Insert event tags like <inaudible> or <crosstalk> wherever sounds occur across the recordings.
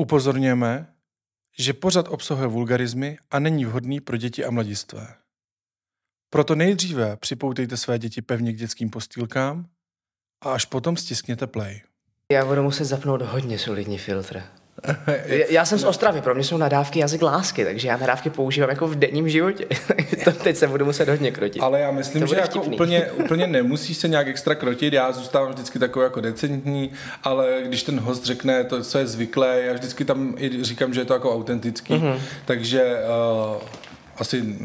Upozorňujeme, že pořad obsahuje vulgarizmy a není vhodný pro děti a mladistvé. Proto nejdříve připoutejte své děti pevně k dětským postýlkám a až potom stiskněte play. Já budu muset zapnout hodně solidní filtr. <laughs> Já jsem z Ostravy, pro mě jsou nadávky jazyk lásky, takže já nadávky používám jako v denním životě. <laughs> to teď se budu muset hodně krotit. Ale já myslím, že jako úplně, <laughs> úplně nemusíš se nějak extra krotit, já zůstávám vždycky takový jako decentní, ale když ten host řekne to, co je zvyklé, já vždycky tam i říkám, že je to jako autentický, mm-hmm. takže uh, asi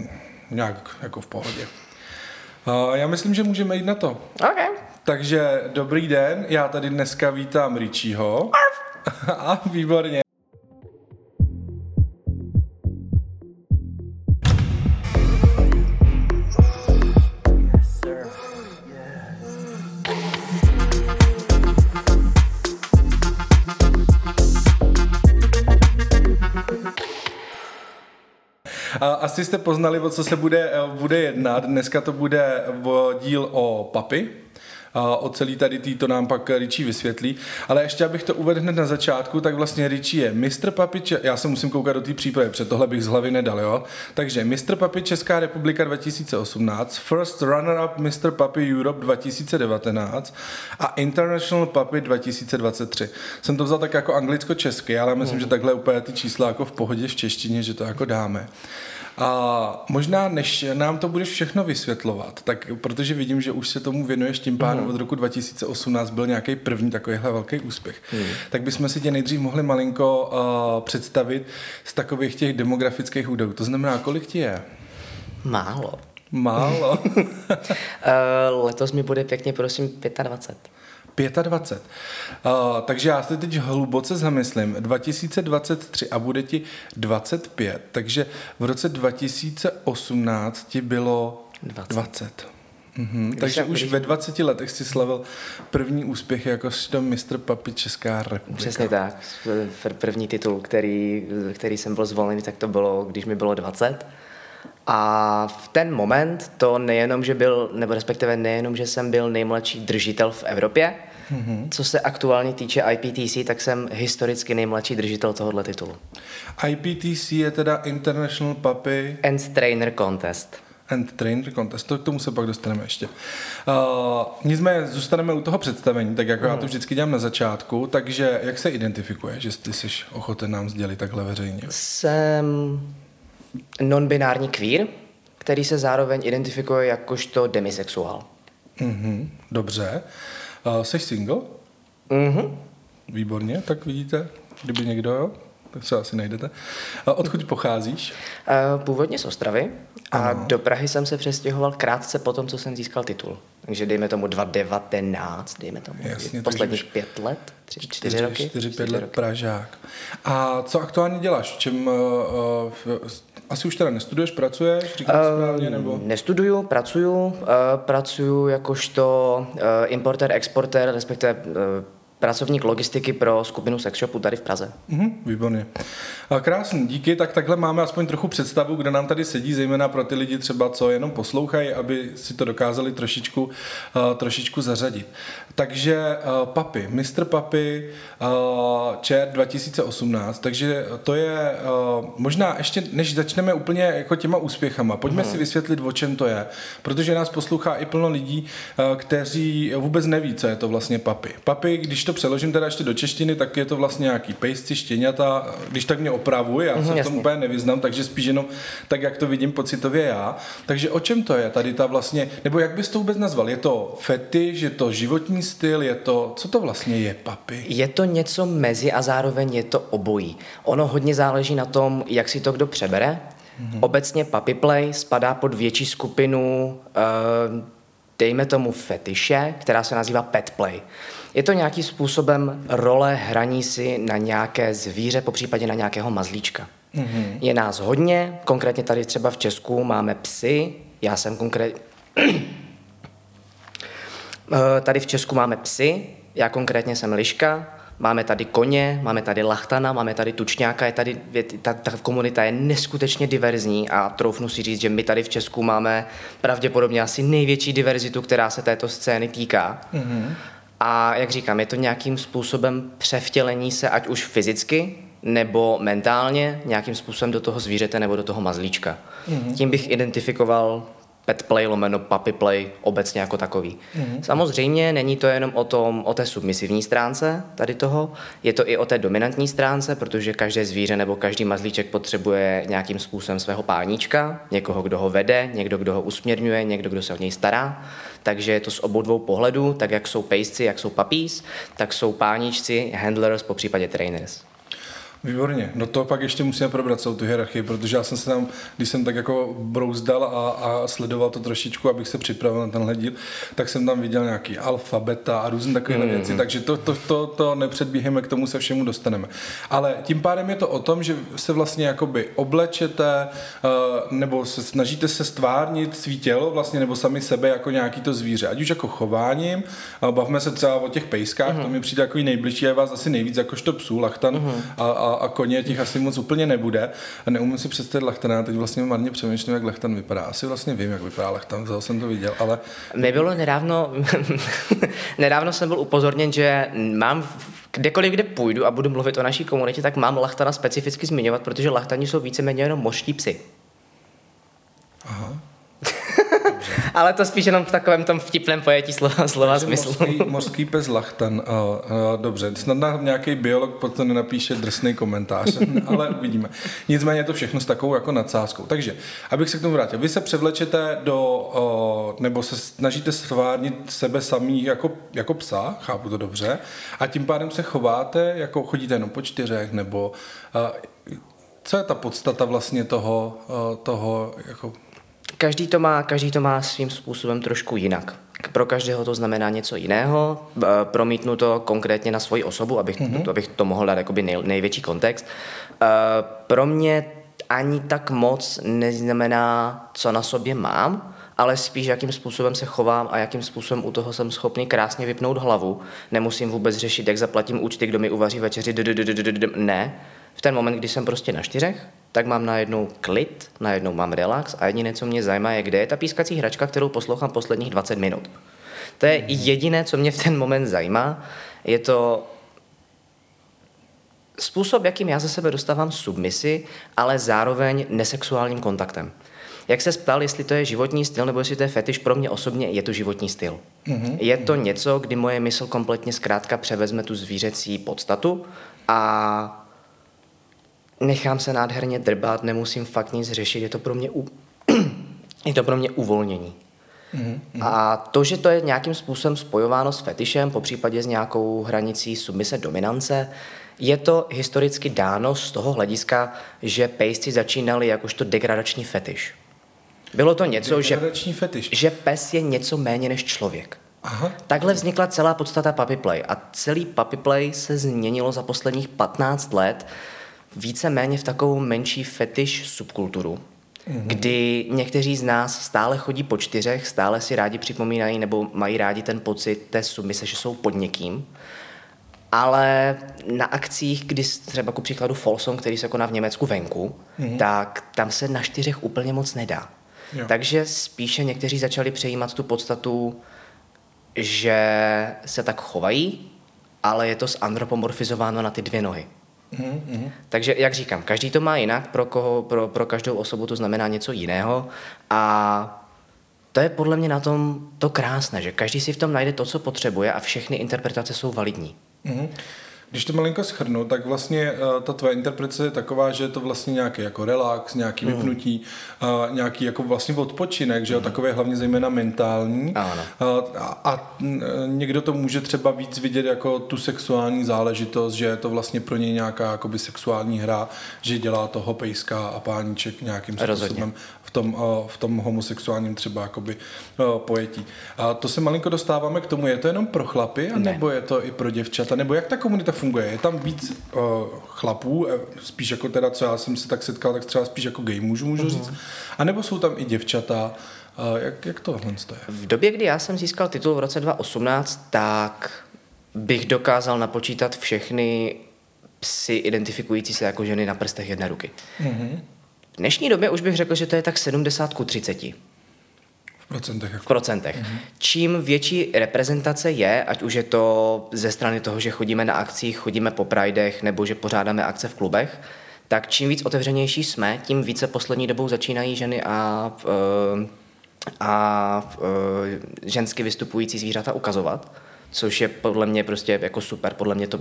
nějak jako v pohodě. Uh, já myslím, že můžeme jít na to. Okay. Takže dobrý den, já tady dneska vítám Richieho. A výborně. Asi jste poznali, o co se bude, bude jednat. Dneska to bude díl o papy, o celý tady tý to nám pak Richie vysvětlí. Ale ještě abych to uvedl hned na začátku, tak vlastně Richie je Mr. Papi, já se musím koukat do té přípravy, před tohle bych z hlavy nedal, jo. Takže Mr. Papi Česká republika 2018, First Runner-up Mr. Papi Europe 2019 a International Papi 2023. Jsem to vzal tak jako anglicko-česky, ale myslím, mm. že takhle úplně ty čísla jako v pohodě v češtině, že to jako dáme. A možná, než nám to budeš všechno vysvětlovat, tak protože vidím, že už se tomu věnuješ tím pádem mm. od roku 2018 byl nějaký první takovýhle velký úspěch, mm. tak bychom si tě nejdřív mohli malinko uh, představit z takových těch demografických údajů. To znamená, kolik ti je? Málo. Málo. uh, <laughs> <laughs> letos mi bude pěkně, prosím, 25. 25. Uh, takže já se teď hluboce zamyslím. 2023 a bude ti 25. Takže v roce 2018 ti bylo 20. 20. Mhm, takže už ve 20 letech si slavil první úspěch jako Mr. Papi Česká republika. Přesně tak. První titul, který, který jsem byl zvolený, tak to bylo, když mi bylo 20. A v ten moment to nejenom, že byl, nebo respektive nejenom, že jsem byl nejmladší držitel v Evropě, mm-hmm. co se aktuálně týče IPTC, tak jsem historicky nejmladší držitel tohohle titulu. IPTC je teda International Puppy... And Trainer Contest. And Trainer Contest, to k tomu se pak dostaneme ještě. Uh, nicméně zůstaneme u toho představení, tak jako mm. já to mhm. vždycky dělám na začátku, takže jak se identifikuje, že ty jsi ochoten nám sdělit takhle veřejně? Jsem non-binární queer, který se zároveň identifikuje jakožto demisexuál. Mm-hmm, dobře. Uh, jsi single? Mm-hmm. Výborně, tak vidíte, kdyby někdo, jo, tak se asi najdete. A odkud pocházíš? Uh, původně z Ostravy a ano. do Prahy jsem se přestěhoval krátce po tom, co jsem získal titul. Takže dejme tomu 2019, dejme tomu Jasně, posledních pět let, tři, čtyři, čtyři roky. Čtyři, pět let roky. Pražák. A co aktuálně děláš? Čem, uh, uh, asi už teda nestuduješ, pracuješ? Říkám uh, správně, nebo? Nestuduju, pracuju. Uh, pracuju jakožto uh, importer, exporter, respektive uh, pracovník logistiky pro skupinu Sexshopu tady v Praze. Mm, výborně. Krásný, díky. Tak takhle máme aspoň trochu představu, kde nám tady sedí, zejména pro ty lidi třeba, co jenom poslouchají, aby si to dokázali trošičku, uh, trošičku zařadit. Takže uh, Papi, Mr. Papi, uh, Čer 2018, takže to je možná ještě, než začneme úplně jako těma úspěchama, pojďme hmm. si vysvětlit, o čem to je, protože nás poslouchá i plno lidí, kteří vůbec neví, co je to vlastně Papi. Papi, když to to přeložím teda ještě do češtiny, tak je to vlastně nějaký pejsci, štěňata, když tak mě opravuje, já se v tom úplně nevyznám, takže spíš jenom tak, jak to vidím pocitově já. Takže o čem to je tady ta vlastně, nebo jak bys to vůbec nazval? Je to fetiš, je to životní styl, je to, co to vlastně je, papi? Je to něco mezi a zároveň je to obojí. Ono hodně záleží na tom, jak si to kdo přebere. Mm-hmm. Obecně Puppy Play spadá pod větší skupinu, uh, dejme tomu fetiše, která se nazývá Pet Play. Je to nějakým způsobem role hraní si na nějaké zvíře, po případě na nějakého mazlíčka. Mm-hmm. Je nás hodně, konkrétně tady třeba v Česku máme psy, já jsem konkrétně... <clears throat> Eh, tady v Česku máme psy, já konkrétně jsem liška, máme tady koně, máme tady lachtana, máme tady tučňáka, je tady, je, ta, ta komunita je neskutečně diverzní a troufnu si říct, že my tady v Česku máme pravděpodobně asi největší diverzitu, která se této scény týká. Mm-hmm. A jak říkám, je to nějakým způsobem převtělení se, ať už fyzicky, nebo mentálně nějakým způsobem do toho zvířete nebo do toho mazlíčka. Mm-hmm. Tím bych identifikoval pet play lomeno puppy play obecně jako takový. Mm-hmm. Samozřejmě není to jenom o, tom, o té submisivní stránce tady toho, je to i o té dominantní stránce, protože každé zvíře nebo každý mazlíček potřebuje nějakým způsobem svého páníčka, někoho, kdo ho vede, někdo, kdo ho usměrňuje, někdo, kdo se o něj stará. Takže je to z obou dvou pohledů, tak jak jsou pejsci, jak jsou puppies, tak jsou páníčci, handlers, po případě trainers. Výborně. No to pak ještě musíme probrat celou tu hierarchii, protože já jsem se tam, když jsem tak jako brouzdal a, a sledoval to trošičku, abych se připravil na tenhle díl, tak jsem tam viděl nějaký alfa, beta a různé takové mm. věci, takže to, to, to, to nepředbíháme, k tomu se všemu dostaneme. Ale tím pádem je to o tom, že se vlastně jakoby oblečete uh, nebo se snažíte se stvárnit svý tělo vlastně nebo sami sebe jako nějaký to zvíře, ať už jako chováním, bavme se třeba o těch pejskách, mm. to mi přijde jako nejbližší, je vás asi nejvíc jakožto psů, lachtan mm. a, a a koně těch asi moc úplně nebude. A neumím si představit Lachtana, teď vlastně marně přemýšlím, jak Lachtan vypadá. Asi vlastně vím, jak vypadá Lachtan, vzal jsem to viděl, ale... Mi bylo nedávno, <laughs> nedávno jsem byl upozorněn, že mám kdekoliv, kde půjdu a budu mluvit o naší komunitě, tak mám Lachtana specificky zmiňovat, protože Lachtani jsou víceméně jenom mořští psy. Aha. Ale to spíš jenom v takovém tom vtipném pojetí slova, slova smyslu. Mořský, mořský pes lachtan. Uh, uh, dobře, snad nám nějaký biolog potom nenapíše drsný komentář, <laughs> ale uvidíme. Nicméně je to všechno s takovou jako nadsázkou. Takže, abych se k tomu vrátil. Vy se převlečete do, uh, nebo se snažíte stvárnit sebe samý jako, jako psa, chápu to dobře, a tím pádem se chováte, jako chodíte jenom po čtyřech, nebo uh, co je ta podstata vlastně toho, toho jako Každý to, má, každý to má svým způsobem trošku jinak. Pro každého to znamená něco jiného. Promítnu to konkrétně na svoji osobu, abych, mm-hmm. abych to mohl dát jakoby nej, největší kontext. Pro mě ani tak moc neznamená, co na sobě mám, ale spíš jakým způsobem se chovám a jakým způsobem u toho jsem schopný krásně vypnout hlavu. Nemusím vůbec řešit, jak zaplatím účty, kdo mi uvaří večeři, ne. V ten moment, kdy jsem prostě na čtyřech, tak mám najednou klid, najednou mám relax a jediné, co mě zajímá, je, kde je ta pískací hračka, kterou poslouchám posledních 20 minut. To je jediné, co mě v ten moment zajímá. Je to způsob, jakým já ze sebe dostávám submisi, ale zároveň nesexuálním kontaktem. Jak se ptal, jestli to je životní styl nebo jestli to je fetiš, pro mě osobně je to životní styl. Mm-hmm. Je to něco, kdy moje mysl kompletně zkrátka převezme tu zvířecí podstatu a nechám se nádherně drbat, nemusím fakt nic řešit, je to pro mě, u... <clears throat> je to pro mě uvolnění. Mm-hmm. A to, že to je nějakým způsobem spojováno s fetišem, po případě s nějakou hranicí submise dominance, je to historicky dáno z toho hlediska, že pejsci začínali jakožto degradační fetiš. Bylo to něco, že, fetiš. že pes je něco méně než člověk. Aha. Takhle vznikla celá podstata puppy play a celý puppy play se změnilo za posledních 15 let víceméně v takovou menší fetiš subkulturu, mm-hmm. kdy někteří z nás stále chodí po čtyřech, stále si rádi připomínají nebo mají rádi ten pocit té submise, že jsou pod někým, ale na akcích, kdy třeba ku příkladu Folsom, který se koná v Německu venku, mm-hmm. tak tam se na čtyřech úplně moc nedá. Jo. Takže spíše někteří začali přejímat tu podstatu, že se tak chovají, ale je to zantropomorfizováno na ty dvě nohy. Mm-hmm. Takže, jak říkám, každý to má jinak, pro, koho, pro, pro každou osobu to znamená něco jiného a to je podle mě na tom to krásné, že každý si v tom najde to, co potřebuje a všechny interpretace jsou validní. Mm-hmm. Když to malinko schrnu, tak vlastně uh, ta tvoje interpretace je taková, že je to vlastně nějaký jako relax, nějaký mm. vypnutí, uh, nějaký jako vlastně odpočinek, že jo, mm. takové hlavně zejména mentální. Ano. Uh, a, a někdo to může třeba víc vidět jako tu sexuální záležitost, že je to vlastně pro něj nějaká jakoby sexuální hra, že dělá toho pejska a páníček nějakým způsobem Rozhodně tom, v tom homosexuálním třeba jakoby pojetí. A to se malinko dostáváme k tomu, je to jenom pro chlapy, nebo je to i pro děvčata, nebo jak ta komunita funguje? Je tam víc uh, chlapů, spíš jako teda, co já jsem se tak setkal, tak třeba spíš jako gay mužů, můžu uh-huh. říct, a nebo jsou tam i děvčata, uh, jak, jak tohle je? V době, kdy já jsem získal titul v roce 2018, tak bych dokázal napočítat všechny psy identifikující se jako ženy na prstech jedné ruky. Mm-hmm. V dnešní době už bych řekl, že to je tak 70 ku 30. procentech. Jako. V procentech. Mm-hmm. Čím větší reprezentace je, ať už je to ze strany toho, že chodíme na akcích, chodíme po pridech, nebo že pořádáme akce v klubech, tak čím víc otevřenější jsme, tím více poslední dobou začínají ženy a, eh, a eh, žensky vystupující zvířata ukazovat což je podle mě prostě jako super. Podle mě to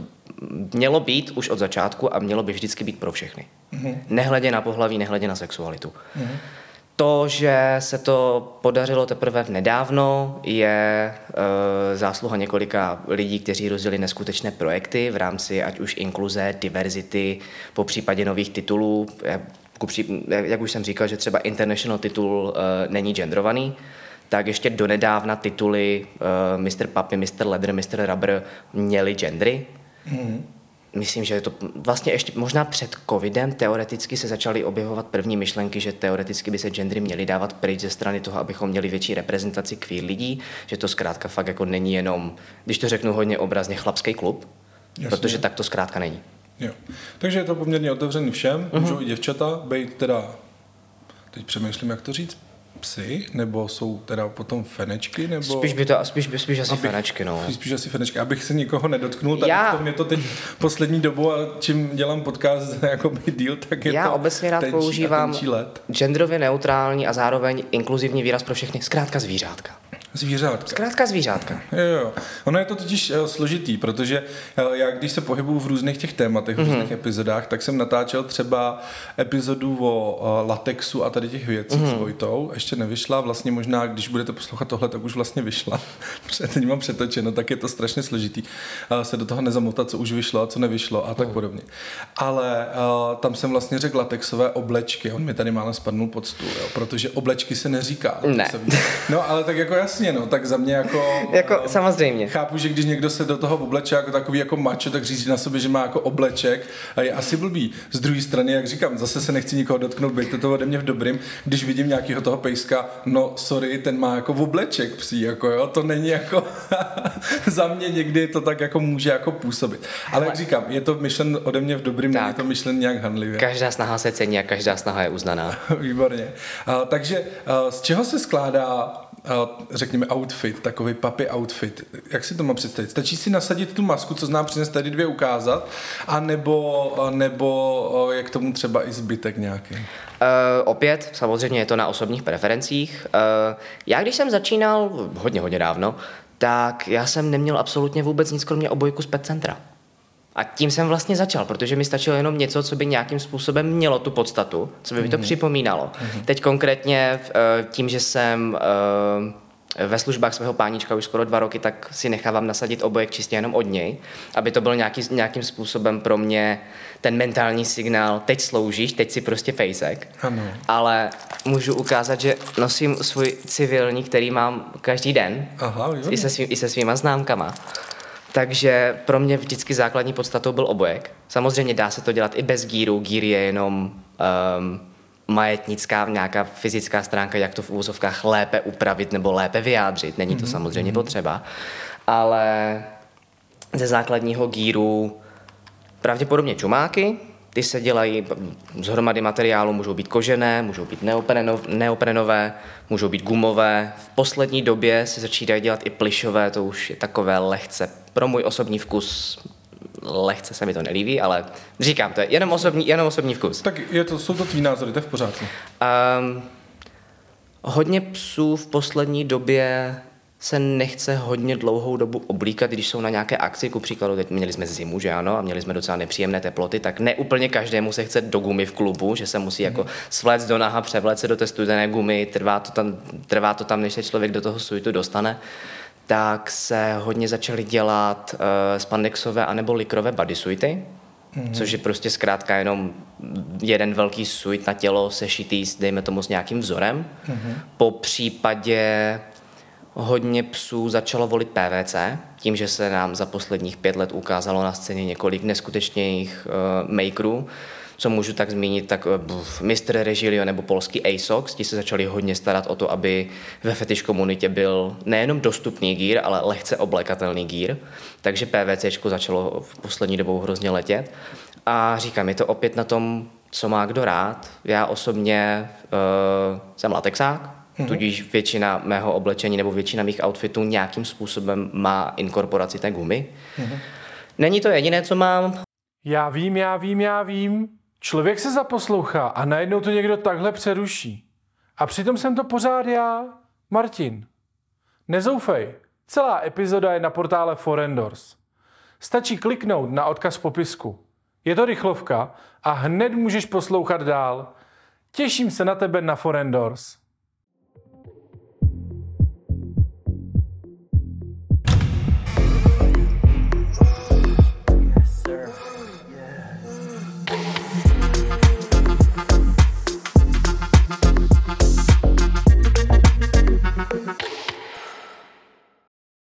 mělo být už od začátku a mělo by vždycky být pro všechny. Mm-hmm. Nehledě na pohlaví, nehledě na sexualitu. Mm-hmm. To, že se to podařilo teprve nedávno, je e, zásluha několika lidí, kteří rozdělili neskutečné projekty v rámci ať už inkluze, diverzity, po případě nových titulů. Jak už jsem říkal, že třeba international titul e, není genderovaný, tak ještě donedávna tituly uh, Mr. Puppy, Mr. Leather, Mr. Rubber měly gendry. Mm. Myslím, že je to vlastně ještě možná před covidem teoreticky se začaly objevovat první myšlenky, že teoreticky by se gendry měly dávat pryč ze strany toho, abychom měli větší reprezentaci queer lidí, že to zkrátka fakt jako není jenom, když to řeknu hodně obrazně, chlapský klub, Jasně. protože tak to zkrátka není. Jo. Takže je to poměrně otevřený všem, uh-huh. můžou i děvčata být teda, teď přemýšlím, jak to říct, psy, nebo jsou teda potom fenečky, nebo... Spíš by to, spíš, spíš asi abych, fenečky, no. Spíš asi fenečky, abych se nikoho nedotknul, tak já... to mě to teď poslední dobu a čím dělám podcast <laughs> jako by díl, tak je já to obecně rád používám genderově neutrální a zároveň inkluzivní výraz pro všechny, zkrátka zvířátka. Zvířátka. Zkrátka zvířátka. Jo, jo. Ono je to totiž uh, složitý, protože uh, já když se pohybuju v různých těch tématech, v mm-hmm. různých epizodách, tak jsem natáčel třeba epizodu o uh, latexu a tady těch věcí mm-hmm. s Vojtou. Ještě nevyšla, vlastně možná, když budete poslouchat tohle, tak už vlastně vyšla. <laughs> Teď mám přetočeno, tak je to strašně složitý se do toho nezamotat, co už vyšlo a co nevyšlo a tak mm. podobně. Ale tam jsem vlastně řekl latexové oblečky. On mi tady málo spadnul pod stůl, jo, protože oblečky se neříká. Ne. Se no ale tak jako jasně jasně, no, tak za mě jako... <laughs> jako uh, samozřejmě. Chápu, že když někdo se do toho obleče jako takový jako mačo, tak říct na sobě, že má jako obleček a je asi blbý. Z druhé strany, jak říkám, zase se nechci nikoho dotknout, bejte to ode mě v dobrým, když vidím nějakého toho pejska, no sorry, ten má jako obleček psí, jako jo, to není jako <laughs> za mě někdy to tak jako může jako působit. Ale jak říkám, je to myšlen ode mě v dobrým, není to myšlen nějak hanlivě. Každá snaha se cení a každá snaha je uznaná. <laughs> Výborně. Uh, takže uh, z čeho se skládá řekněme, outfit, takový papy outfit. Jak si to mám představit? Stačí si nasadit tu masku, co znám přines tady dvě ukázat, a nebo, nebo je k tomu třeba i zbytek nějaký? Uh, opět, samozřejmě je to na osobních preferencích. Uh, já když jsem začínal hodně, hodně dávno, tak já jsem neměl absolutně vůbec nic kromě obojku z pet centra. A tím jsem vlastně začal, protože mi stačilo jenom něco, co by nějakým způsobem mělo tu podstatu, co by mi to mm-hmm. připomínalo. Mm-hmm. Teď konkrétně eh, tím, že jsem eh, ve službách svého pánička už skoro dva roky, tak si nechávám nasadit obojek čistě jenom od něj, aby to byl nějaký, nějakým způsobem pro mě ten mentální signál, teď sloužíš, teď si prostě fejsek. Ano. Ale můžu ukázat, že nosím svůj civilní, který mám každý den, Aha, i, se svým, i se svýma známkama. Takže pro mě vždycky základní podstatou byl obojek. Samozřejmě dá se to dělat i bez gíru. Gír je jenom um, majetnická nějaká fyzická stránka, jak to v úvozovkách lépe upravit nebo lépe vyjádřit. Není to mm-hmm. samozřejmě mhm. potřeba. Ale ze základního gíru pravděpodobně čumáky, ty se dělají z hromady materiálu, můžou být kožené, můžou být neoprenové, můžou být gumové. V poslední době se začínají dělat i plišové, to už je takové lehce pro můj osobní vkus lehce se mi to nelíbí, ale říkám, to je jenom osobní, jenom osobní vkus. Tak je to, jsou to tvý názory, to je v pořádku. Um, hodně psů v poslední době se nechce hodně dlouhou dobu oblíkat, když jsou na nějaké akci, ku příkladu, teď měli jsme zimu, že ano, a měli jsme docela nepříjemné teploty, tak ne úplně každému se chce do gumy v klubu, že se musí jako svléct do naha, převléct se do té studené gumy, trvá to tam, trvá to tam než se člověk do toho suitu dostane tak se hodně začaly dělat uh, spandexové anebo likrové bodysuity, mm-hmm. což je prostě zkrátka jenom jeden velký suit na tělo sešitý, dejme tomu, s nějakým vzorem. Mm-hmm. Po případě hodně psů začalo volit PVC, tím, že se nám za posledních pět let ukázalo na scéně několik neskutečných uh, makerů, co můžu tak zmínit, tak eh, Mr. Regilio nebo polský ASOX, ti se začali hodně starat o to, aby ve fetish komunitě byl nejenom dostupný gír, ale lehce oblekatelný gír. Takže PVC začalo v poslední dobou hrozně letět. A říkám, je to opět na tom, co má kdo rád. Já osobně uh, jsem latexák, Mm-hmm. Tudíž většina mého oblečení nebo většina mých outfitů nějakým způsobem má inkorporaci té gumy. Mm-hmm. Není to jediné, co mám. Já vím, já vím, já vím. Člověk se zaposlouchá a najednou to někdo takhle přeruší. A přitom jsem to pořád já, Martin. Nezoufej, celá epizoda je na portále Forendors. Stačí kliknout na odkaz v popisku. Je to rychlovka a hned můžeš poslouchat dál. Těším se na tebe na Forendors.